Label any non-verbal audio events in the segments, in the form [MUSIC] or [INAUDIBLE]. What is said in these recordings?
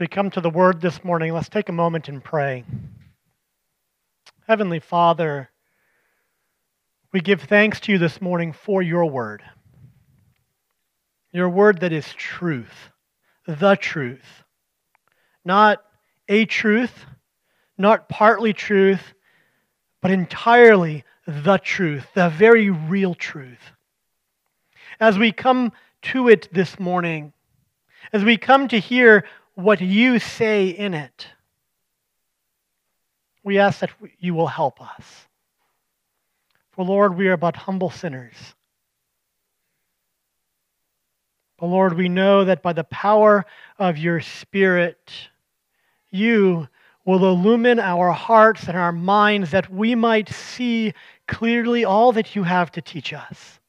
we come to the word this morning, let's take a moment and pray. Heavenly Father, we give thanks to you this morning for your word. Your word that is truth, the truth. Not a truth, not partly truth, but entirely the truth, the very real truth. As we come to it this morning, as we come to hear what you say in it, we ask that you will help us. For Lord, we are but humble sinners. But Lord, we know that by the power of your Spirit, you will illumine our hearts and our minds that we might see clearly all that you have to teach us.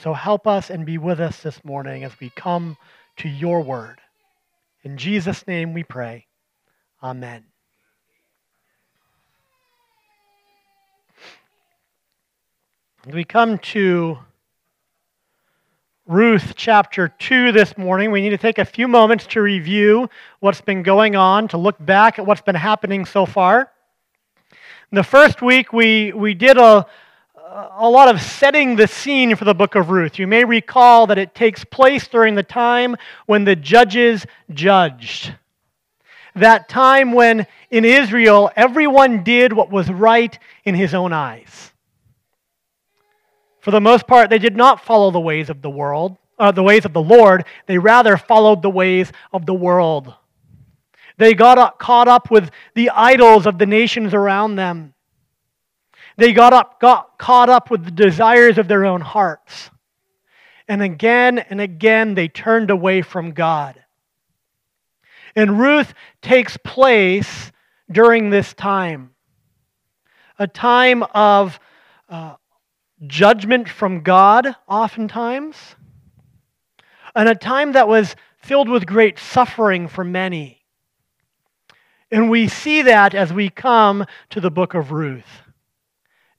So help us and be with us this morning as we come to your word. In Jesus' name we pray. Amen. We come to Ruth chapter 2 this morning. We need to take a few moments to review what's been going on, to look back at what's been happening so far. In the first week, we, we did a, a lot of setting the scene for the book of Ruth. You may recall that it takes place during the time when the judges judged. That time when in Israel everyone did what was right in his own eyes. For the most part, they did not follow the ways of the world, uh, the ways of the Lord. They rather followed the ways of the world. They got caught up with the idols of the nations around them. They got, up, got caught up with the desires of their own hearts. And again and again, they turned away from God. And Ruth takes place during this time a time of uh, judgment from God, oftentimes, and a time that was filled with great suffering for many. And we see that as we come to the book of Ruth.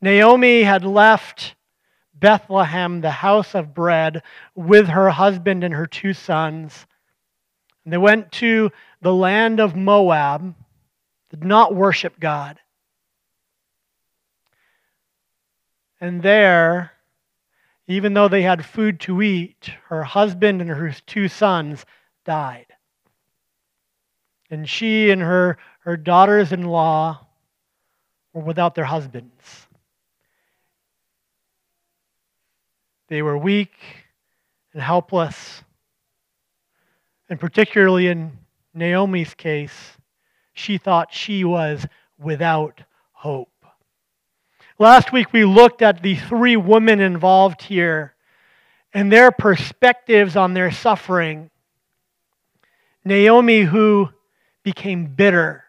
Naomi had left Bethlehem, the house of bread, with her husband and her two sons. And they went to the land of Moab, did not worship God. And there, even though they had food to eat, her husband and her two sons died. And she and her, her daughters in law were without their husbands. They were weak and helpless. And particularly in Naomi's case, she thought she was without hope. Last week we looked at the three women involved here and their perspectives on their suffering. Naomi, who became bitter.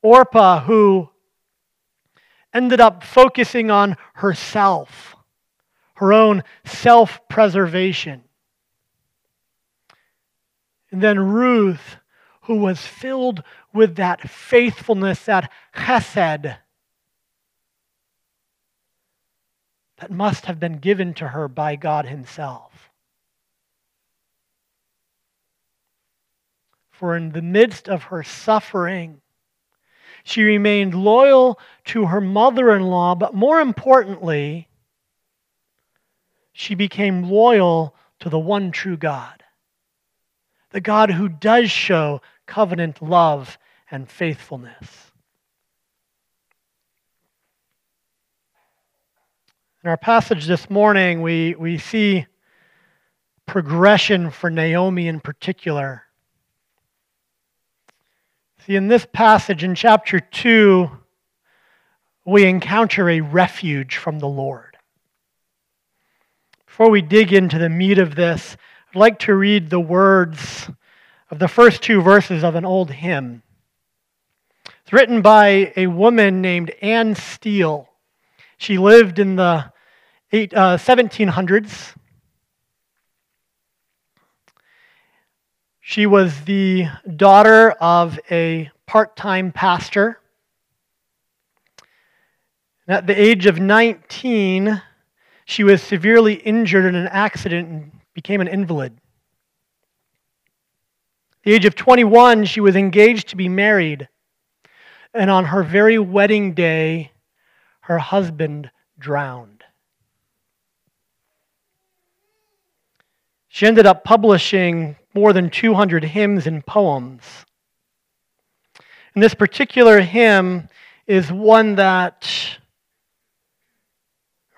Orpah, who ended up focusing on herself her own self preservation. And then Ruth, who was filled with that faithfulness, that chesed, that must have been given to her by God Himself. For in the midst of her suffering, she remained loyal to her mother in law, but more importantly, she became loyal to the one true God, the God who does show covenant love and faithfulness. In our passage this morning, we, we see progression for Naomi in particular. See, in this passage in chapter 2, we encounter a refuge from the Lord. Before we dig into the meat of this, I'd like to read the words of the first two verses of an old hymn. It's written by a woman named Anne Steele. She lived in the eight, uh, 1700s. She was the daughter of a part time pastor. At the age of 19, she was severely injured in an accident and became an invalid. At the age of 21, she was engaged to be married. And on her very wedding day, her husband drowned. She ended up publishing more than 200 hymns and poems. And this particular hymn is one that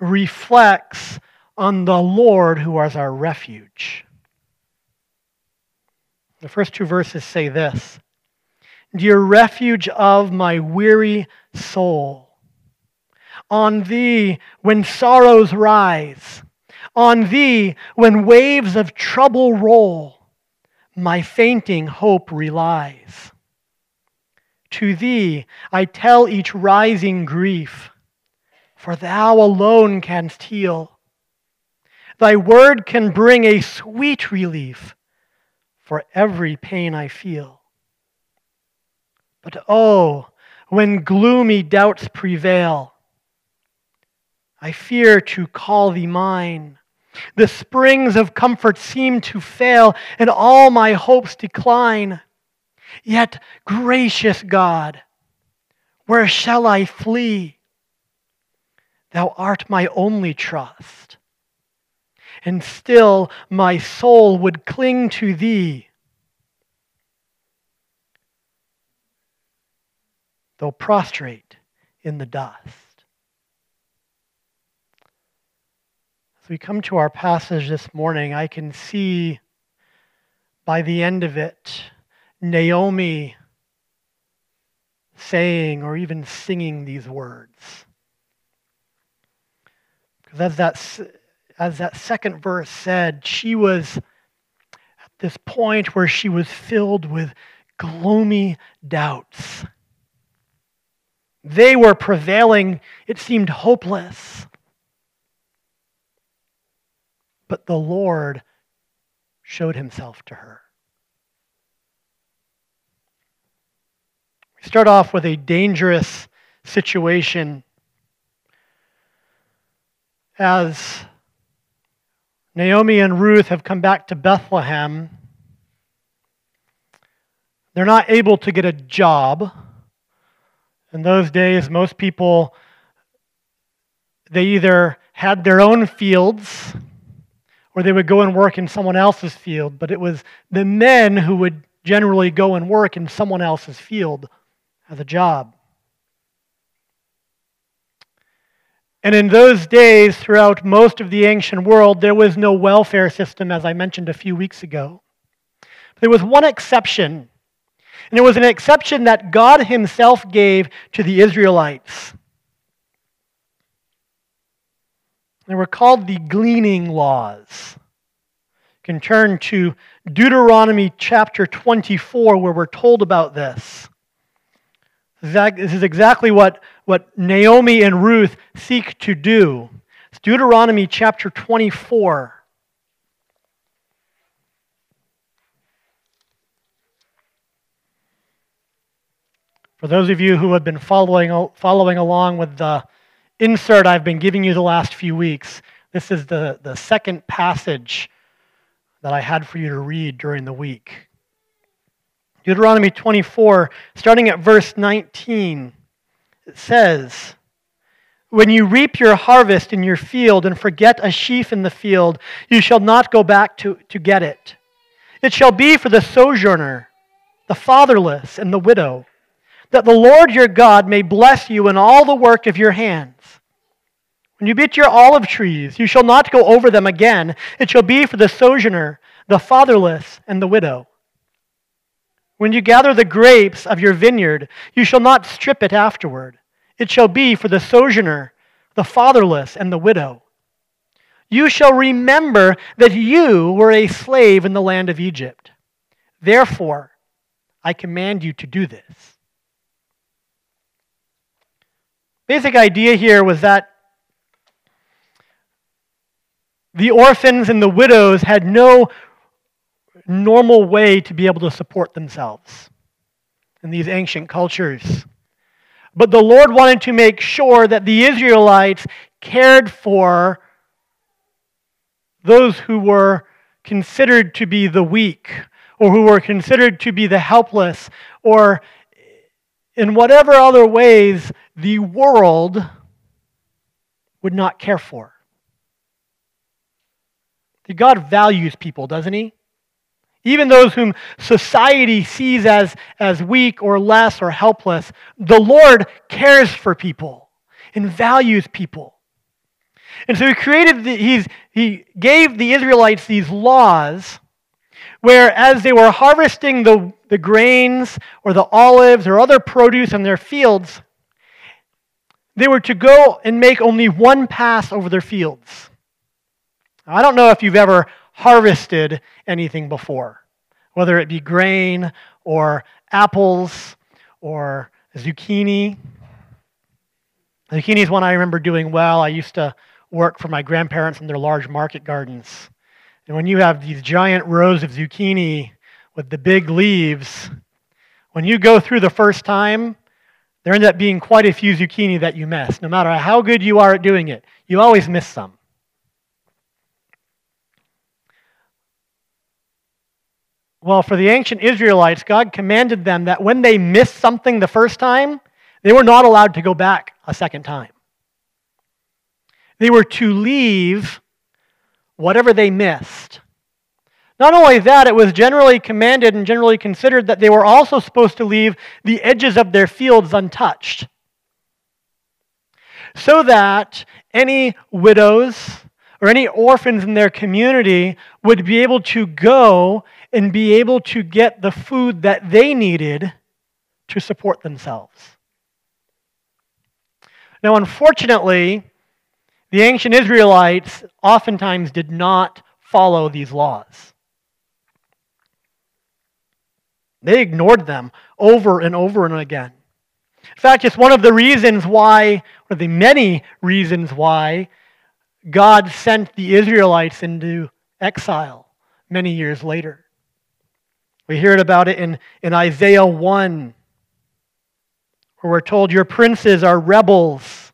reflects on the Lord who is our refuge. The first two verses say this Dear refuge of my weary soul, on thee when sorrows rise, on thee when waves of trouble roll, my fainting hope relies. To thee I tell each rising grief, for thou alone canst heal. Thy word can bring a sweet relief for every pain I feel. But oh, when gloomy doubts prevail, I fear to call thee mine. The springs of comfort seem to fail, and all my hopes decline. Yet, gracious God, where shall I flee? Thou art my only trust. And still my soul would cling to thee. Though prostrate in the dust. As we come to our passage this morning, I can see by the end of it Naomi saying or even singing these words. Because as that, as that second verse said, she was at this point where she was filled with gloomy doubts. They were prevailing, it seemed hopeless. But the Lord showed himself to her. We start off with a dangerous situation as Naomi and Ruth have come back to Bethlehem. They're not able to get a job. In those days, most people, they either had their own fields or they would go and work in someone else's field, but it was the men who would generally go and work in someone else's field as a job. And in those days, throughout most of the ancient world, there was no welfare system, as I mentioned a few weeks ago. There was one exception, and it was an exception that God Himself gave to the Israelites. They were called the gleaning laws. You can turn to Deuteronomy chapter 24, where we're told about this. This is exactly what, what Naomi and Ruth seek to do. It's Deuteronomy chapter 24. For those of you who have been following, following along with the insert I've been giving you the last few weeks, this is the, the second passage that I had for you to read during the week. Deuteronomy 24, starting at verse 19, it says, When you reap your harvest in your field and forget a sheaf in the field, you shall not go back to, to get it. It shall be for the sojourner, the fatherless, and the widow, that the Lord your God may bless you in all the work of your hands. When you beat your olive trees, you shall not go over them again. It shall be for the sojourner, the fatherless, and the widow. When you gather the grapes of your vineyard, you shall not strip it afterward. It shall be for the sojourner, the fatherless, and the widow. You shall remember that you were a slave in the land of Egypt. Therefore, I command you to do this. Basic idea here was that the orphans and the widows had no normal way to be able to support themselves in these ancient cultures. But the Lord wanted to make sure that the Israelites cared for those who were considered to be the weak or who were considered to be the helpless, or in whatever other ways the world would not care for. God values people, doesn't he? Even those whom society sees as, as weak or less or helpless, the Lord cares for people and values people. And so he created, the, he's, he gave the Israelites these laws where as they were harvesting the, the grains or the olives or other produce in their fields, they were to go and make only one pass over their fields. I don't know if you've ever harvested anything before, whether it be grain or apples or zucchini. Zucchini is one I remember doing well. I used to work for my grandparents in their large market gardens. And when you have these giant rows of zucchini with the big leaves, when you go through the first time, there end up being quite a few zucchini that you miss. No matter how good you are at doing it, you always miss some. Well, for the ancient Israelites, God commanded them that when they missed something the first time, they were not allowed to go back a second time. They were to leave whatever they missed. Not only that, it was generally commanded and generally considered that they were also supposed to leave the edges of their fields untouched. So that any widows or any orphans in their community would be able to go and be able to get the food that they needed to support themselves. Now, unfortunately, the ancient Israelites oftentimes did not follow these laws. They ignored them over and over and again. In fact, it's one of the reasons why, one of the many reasons why, God sent the Israelites into exile many years later. We hear about it in, in Isaiah 1, where we're told, Your princes are rebels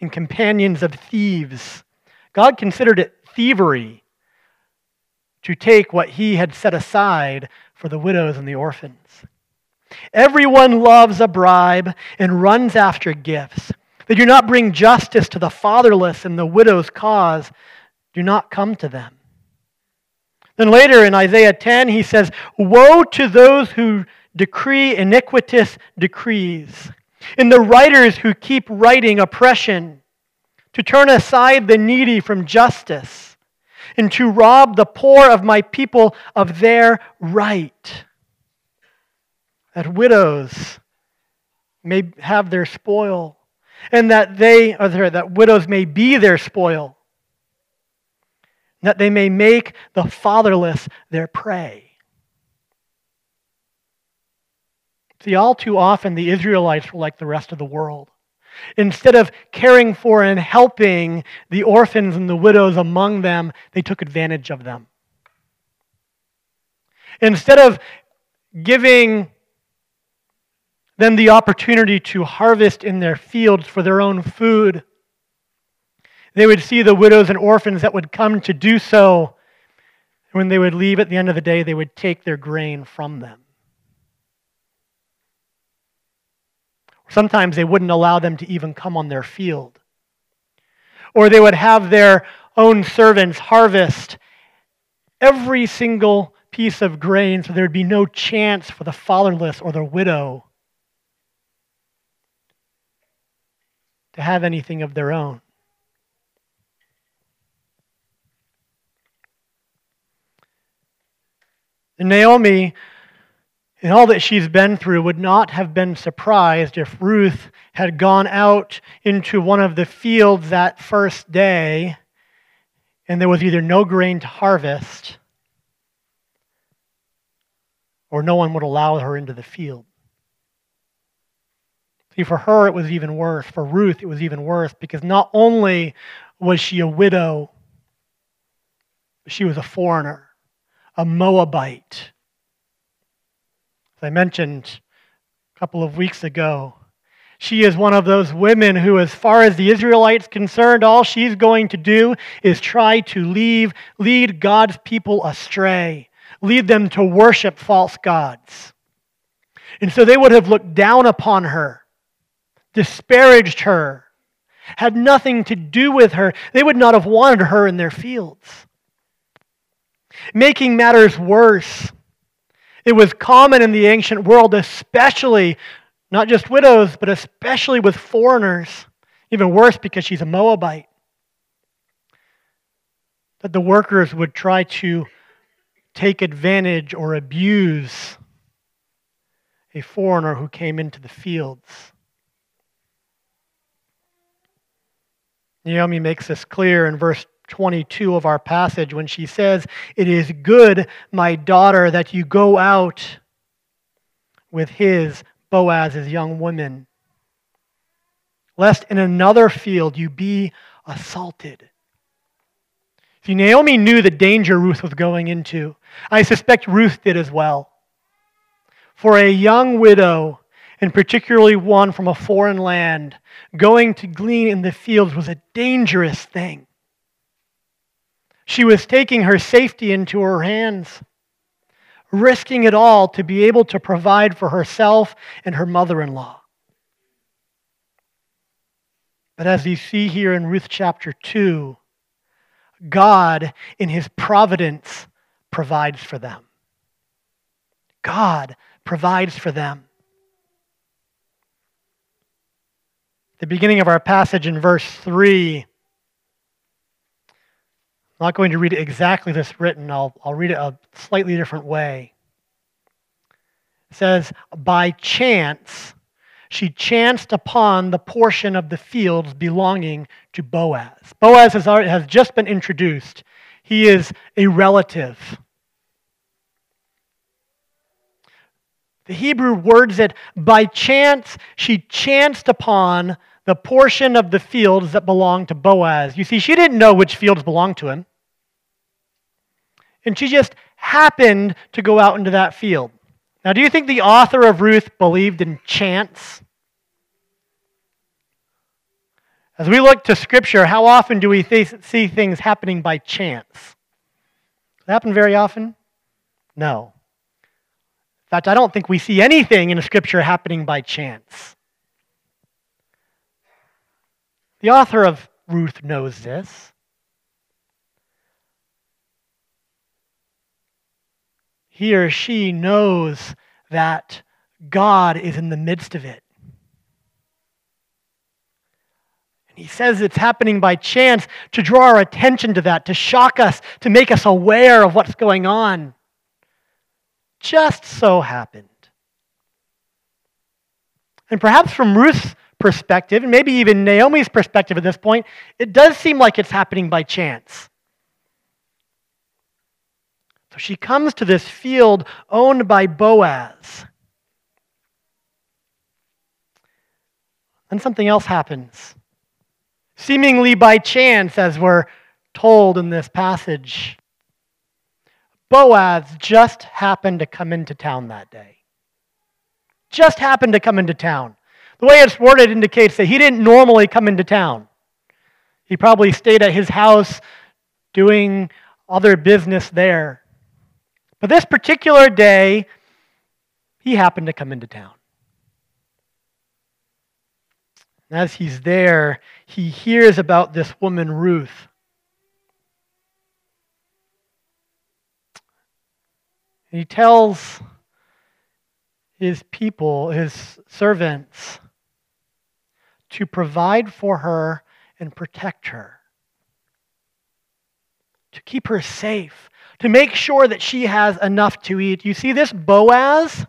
and companions of thieves. God considered it thievery to take what he had set aside for the widows and the orphans. Everyone loves a bribe and runs after gifts. They do not bring justice to the fatherless and the widow's cause do not come to them. Then later in Isaiah 10, he says, Woe to those who decree iniquitous decrees in the writers who keep writing oppression, to turn aside the needy from justice, and to rob the poor of my people of their right. That widows may have their spoil, and that they, or that widows may be their spoil, that they may make the fatherless their prey. See, all too often the Israelites were like the rest of the world. Instead of caring for and helping the orphans and the widows among them, they took advantage of them. Instead of giving them the opportunity to harvest in their fields for their own food, they would see the widows and orphans that would come to do so. When they would leave at the end of the day, they would take their grain from them. Sometimes they wouldn't allow them to even come on their field. Or they would have their own servants harvest every single piece of grain so there'd be no chance for the fatherless or the widow to have anything of their own. And Naomi in all that she's been through would not have been surprised if Ruth had gone out into one of the fields that first day and there was either no grain to harvest or no one would allow her into the field. See, for her, it was even worse. For Ruth, it was even worse because not only was she a widow, she was a foreigner, a Moabite as I mentioned a couple of weeks ago, she is one of those women who, as far as the Israelites concerned, all she's going to do is try to leave, lead God's people astray, lead them to worship false gods. And so they would have looked down upon her, disparaged her, had nothing to do with her. They would not have wanted her in their fields. Making matters worse, it was common in the ancient world, especially not just widows, but especially with foreigners, even worse because she's a Moabite, that the workers would try to take advantage or abuse a foreigner who came into the fields. Naomi makes this clear in verse 22 of our passage when she says, It is good, my daughter, that you go out with his, Boaz's young woman, lest in another field you be assaulted. See, Naomi knew the danger Ruth was going into. I suspect Ruth did as well. For a young widow, and particularly one from a foreign land, going to glean in the fields was a dangerous thing. She was taking her safety into her hands, risking it all to be able to provide for herself and her mother in law. But as you see here in Ruth chapter 2, God, in his providence, provides for them. God provides for them. The beginning of our passage in verse 3. I'm not going to read it exactly this written, I'll, I'll read it a slightly different way. It says, By chance, she chanced upon the portion of the fields belonging to Boaz. Boaz has, already, has just been introduced. He is a relative. The Hebrew words it by chance, she chanced upon the portion of the fields that belonged to Boaz. You see, she didn't know which fields belonged to him. And she just happened to go out into that field. Now, do you think the author of Ruth believed in chance? As we look to Scripture, how often do we th- see things happening by chance? Does it happen very often? No. In fact, I don't think we see anything in Scripture happening by chance. The author of Ruth knows this. He or she knows that God is in the midst of it. And he says it's happening by chance to draw our attention to that, to shock us, to make us aware of what's going on just so happened. And perhaps from Ruth's perspective, and maybe even Naomi's perspective at this point, it does seem like it's happening by chance. So she comes to this field owned by Boaz. And something else happens. Seemingly by chance, as we're told in this passage. Boaz just happened to come into town that day. Just happened to come into town. The way it's worded indicates that he didn't normally come into town. He probably stayed at his house doing other business there. But this particular day, he happened to come into town. As he's there, he hears about this woman, Ruth. he tells his people, his servants, to provide for her and protect her, to keep her safe, to make sure that she has enough to eat. You see, this Boaz,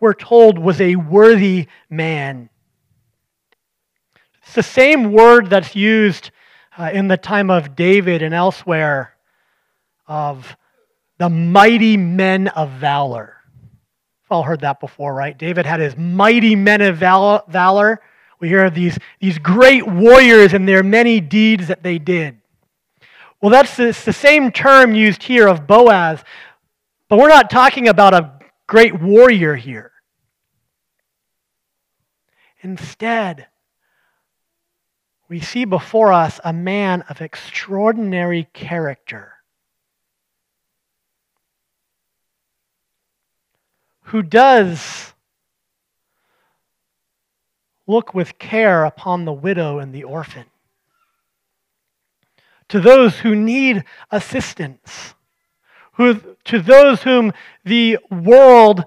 we're told, was a worthy man. It's the same word that's used uh, in the time of David and elsewhere of the mighty men of valor. We've all heard that before, right? David had his mighty men of valor. We hear of these, these great warriors and their many deeds that they did. Well, that's the, the same term used here of Boaz, but we're not talking about a great warrior here. Instead, we see before us a man of extraordinary character who does look with care upon the widow and the orphan, to those who need assistance, who, to those whom the world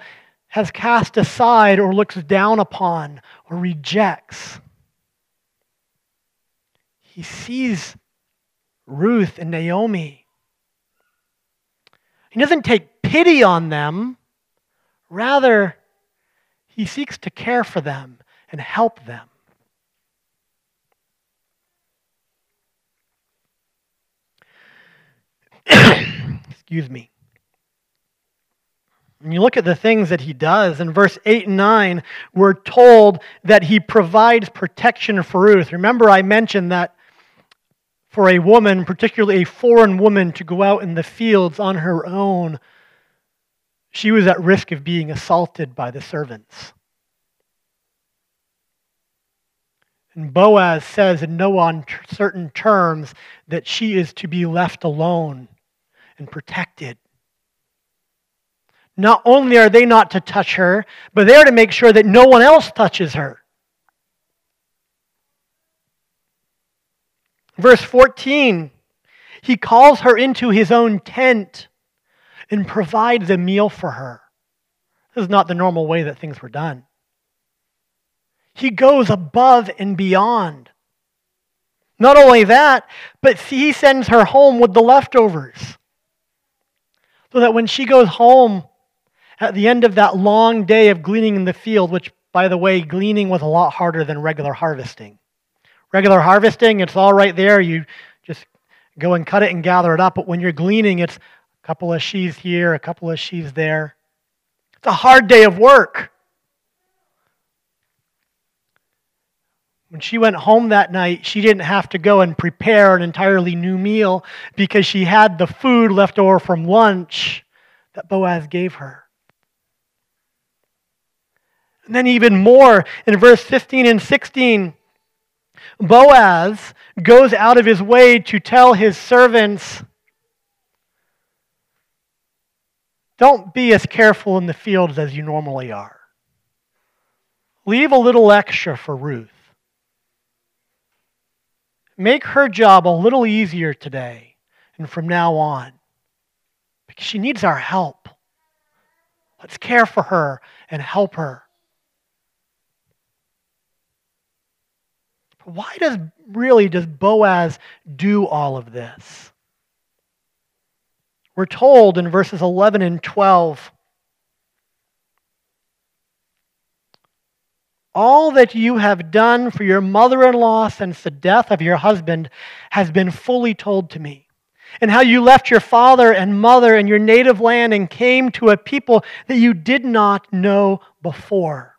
has cast aside or looks down upon or rejects. He sees Ruth and Naomi. He doesn't take pity on them, rather, he seeks to care for them and help them. [COUGHS] Excuse me. When you look at the things that he does, in verse 8 and 9, we're told that he provides protection for Ruth. Remember, I mentioned that for a woman, particularly a foreign woman, to go out in the fields on her own, she was at risk of being assaulted by the servants. And Boaz says in no uncertain terms that she is to be left alone and protected. Not only are they not to touch her, but they are to make sure that no one else touches her. Verse 14, he calls her into his own tent and provides a meal for her. This is not the normal way that things were done. He goes above and beyond. Not only that, but he sends her home with the leftovers. So that when she goes home at the end of that long day of gleaning in the field, which, by the way, gleaning was a lot harder than regular harvesting. Regular harvesting, it's all right there. You just go and cut it and gather it up. But when you're gleaning, it's a couple of sheaves here, a couple of sheaves there. It's a hard day of work. When she went home that night, she didn't have to go and prepare an entirely new meal because she had the food left over from lunch that Boaz gave her. And then, even more, in verse 15 and 16, Boaz goes out of his way to tell his servants, Don't be as careful in the fields as you normally are. Leave a little extra for Ruth. Make her job a little easier today and from now on because she needs our help. Let's care for her and help her. Why does really does Boaz do all of this? We're told in verses 11 and 12 All that you have done for your mother in law since the death of your husband has been fully told to me. And how you left your father and mother and your native land and came to a people that you did not know before.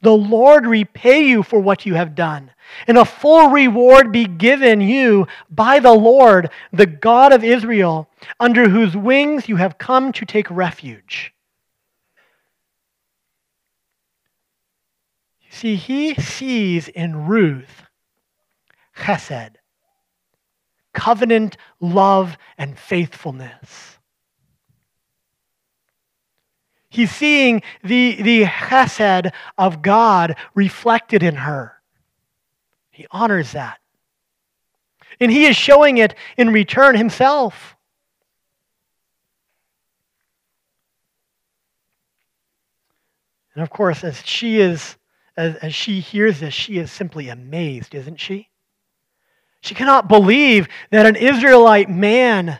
The Lord repay you for what you have done, and a full reward be given you by the Lord, the God of Israel, under whose wings you have come to take refuge. See, he sees in Ruth chesed, covenant love and faithfulness. He's seeing the, the chesed of God reflected in her. He honors that. And he is showing it in return himself. And of course, as she is as, as she hears this, she is simply amazed, isn't she? She cannot believe that an Israelite man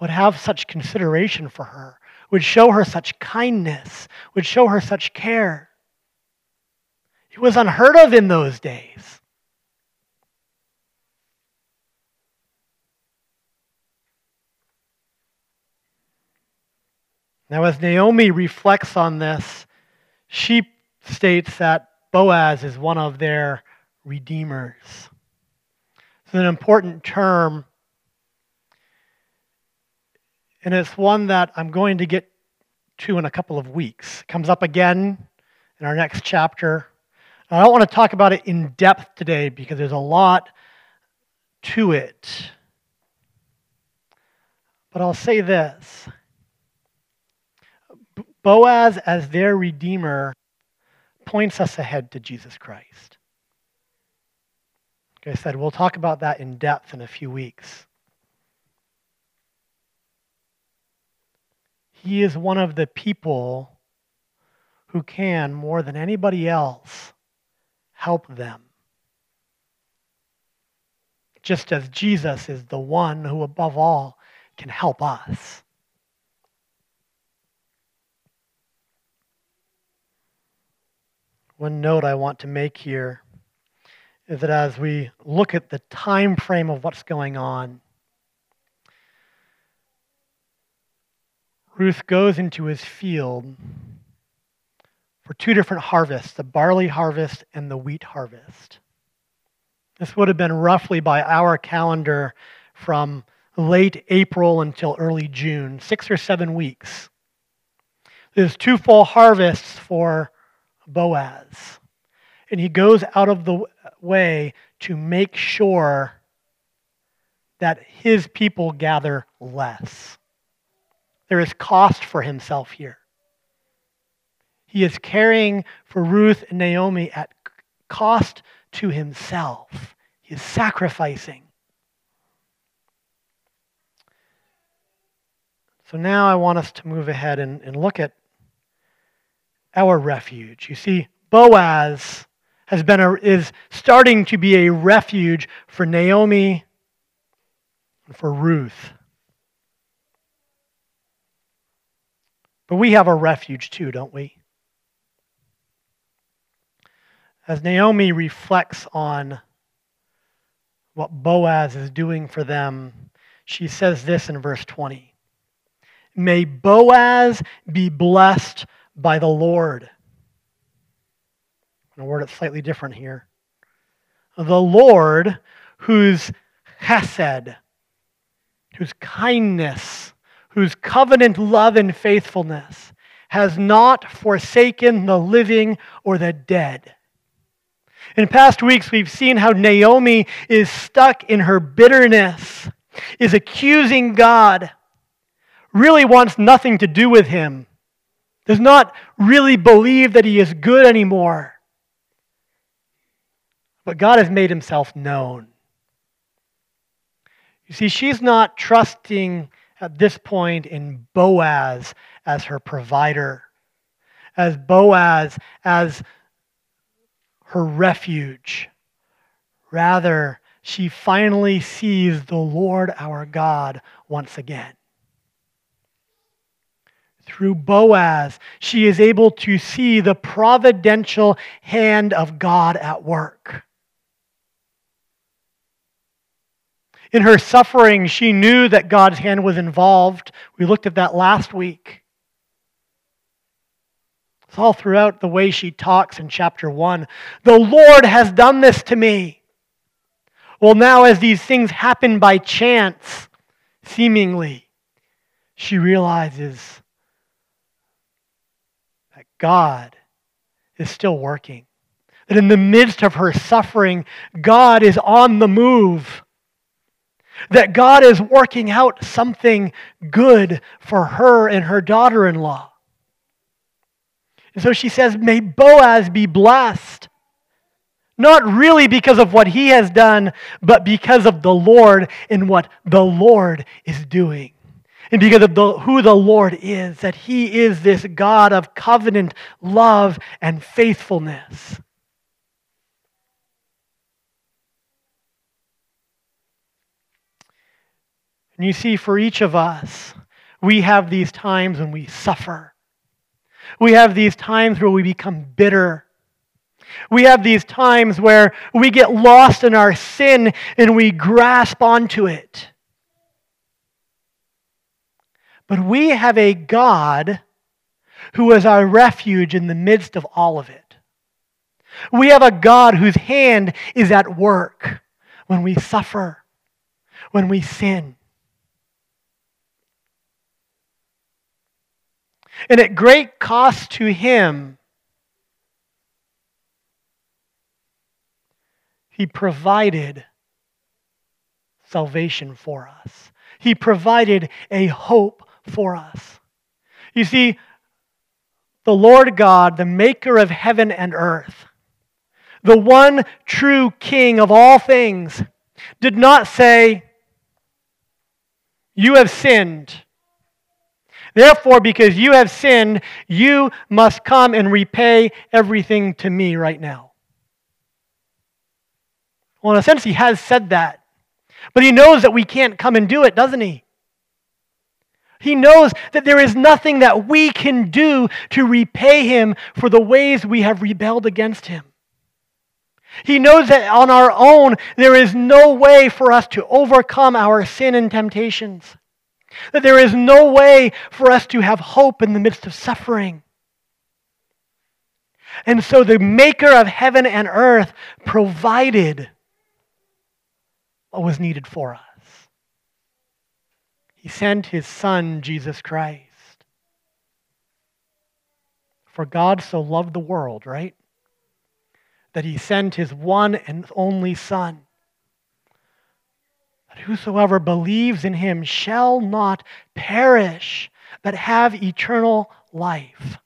would have such consideration for her, would show her such kindness, would show her such care. It was unheard of in those days. Now, as Naomi reflects on this, she states that Boaz is one of their redeemers. It's an important term, and it's one that I'm going to get to in a couple of weeks. It comes up again in our next chapter. I don't want to talk about it in depth today because there's a lot to it. But I'll say this Boaz, as their redeemer, points us ahead to Jesus Christ. Like I said, we'll talk about that in depth in a few weeks. He is one of the people who can, more than anybody else, help them. Just as Jesus is the one who, above all, can help us. One note I want to make here is that as we look at the time frame of what's going on, Ruth goes into his field for two different harvests the barley harvest and the wheat harvest. This would have been roughly by our calendar from late April until early June, six or seven weeks. There's two full harvests for Boaz. And he goes out of the way to make sure that his people gather less. There is cost for himself here. He is caring for Ruth and Naomi at cost to himself. He is sacrificing. So now I want us to move ahead and, and look at our refuge. You see, Boaz has been a, is starting to be a refuge for Naomi and for Ruth. But we have a refuge too, don't we? As Naomi reflects on what Boaz is doing for them, she says this in verse 20 May Boaz be blessed by the Lord. I'm going to word it slightly different here. The Lord, whose chesed, whose kindness, whose covenant love and faithfulness has not forsaken the living or the dead. In past weeks, we've seen how Naomi is stuck in her bitterness, is accusing God, really wants nothing to do with him does not really believe that he is good anymore. But God has made himself known. You see, she's not trusting at this point in Boaz as her provider, as Boaz as her refuge. Rather, she finally sees the Lord our God once again through Boaz, she is able to see the providential hand of God at work. In her suffering, she knew that God's hand was involved. We looked at that last week. It's all throughout the way she talks in chapter 1. The Lord has done this to me. Well, now, as these things happen by chance, seemingly, she realizes God is still working. That in the midst of her suffering, God is on the move. That God is working out something good for her and her daughter in law. And so she says, May Boaz be blessed. Not really because of what he has done, but because of the Lord and what the Lord is doing and because of the, who the Lord is, that He is this God of covenant, love, and faithfulness. And you see, for each of us, we have these times when we suffer. We have these times where we become bitter. We have these times where we get lost in our sin and we grasp onto it. But we have a God who is our refuge in the midst of all of it. We have a God whose hand is at work when we suffer, when we sin. And at great cost to him, he provided salvation for us. He provided a hope for us. You see, the Lord God, the maker of heaven and earth, the one true King of all things, did not say, You have sinned. Therefore, because you have sinned, you must come and repay everything to me right now. Well, in a sense, he has said that. But he knows that we can't come and do it, doesn't he? He knows that there is nothing that we can do to repay him for the ways we have rebelled against him. He knows that on our own, there is no way for us to overcome our sin and temptations. That there is no way for us to have hope in the midst of suffering. And so the maker of heaven and earth provided what was needed for us. He sent his Son, Jesus Christ. For God so loved the world, right? That he sent his one and only Son. That whosoever believes in him shall not perish, but have eternal life.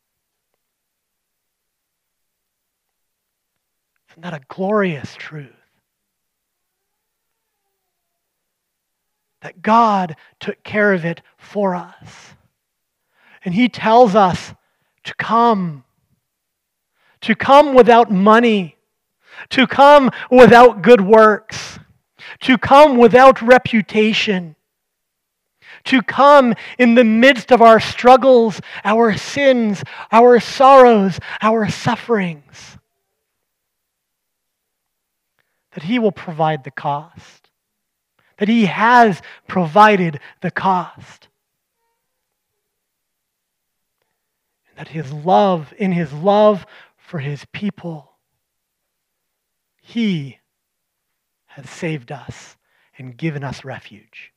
Isn't that a glorious truth? That God took care of it for us. And He tells us to come, to come without money, to come without good works, to come without reputation, to come in the midst of our struggles, our sins, our sorrows, our sufferings. That He will provide the cost that He has provided the cost. And that His love, in His love for His people, He has saved us and given us refuge.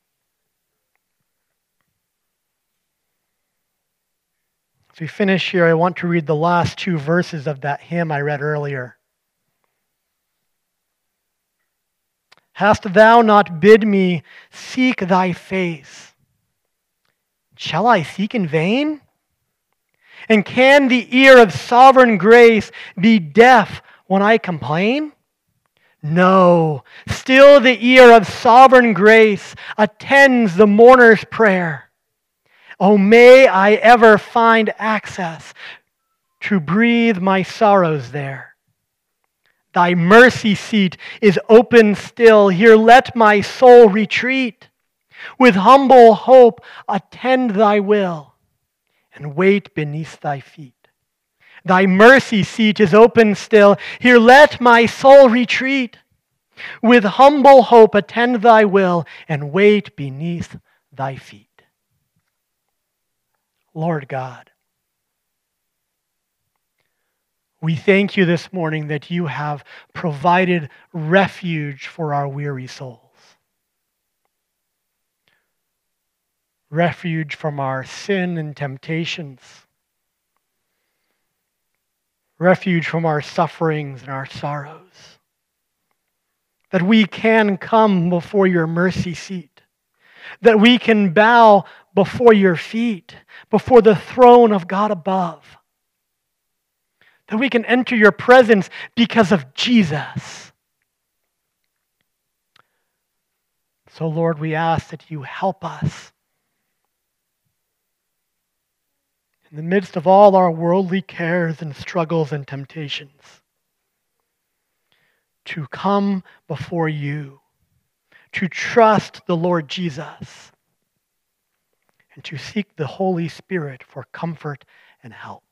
As we finish here, I want to read the last two verses of that hymn I read earlier. Hast thou not bid me seek thy face? Shall I seek in vain? And can the ear of sovereign grace be deaf when I complain? No, still the ear of sovereign grace attends the mourner's prayer. Oh, may I ever find access to breathe my sorrows there. Thy mercy seat is open still. Here let my soul retreat. With humble hope attend thy will and wait beneath thy feet. Thy mercy seat is open still. Here let my soul retreat. With humble hope attend thy will and wait beneath thy feet. Lord God, We thank you this morning that you have provided refuge for our weary souls. Refuge from our sin and temptations. Refuge from our sufferings and our sorrows. That we can come before your mercy seat. That we can bow before your feet, before the throne of God above that we can enter your presence because of Jesus. So, Lord, we ask that you help us in the midst of all our worldly cares and struggles and temptations to come before you, to trust the Lord Jesus, and to seek the Holy Spirit for comfort and help.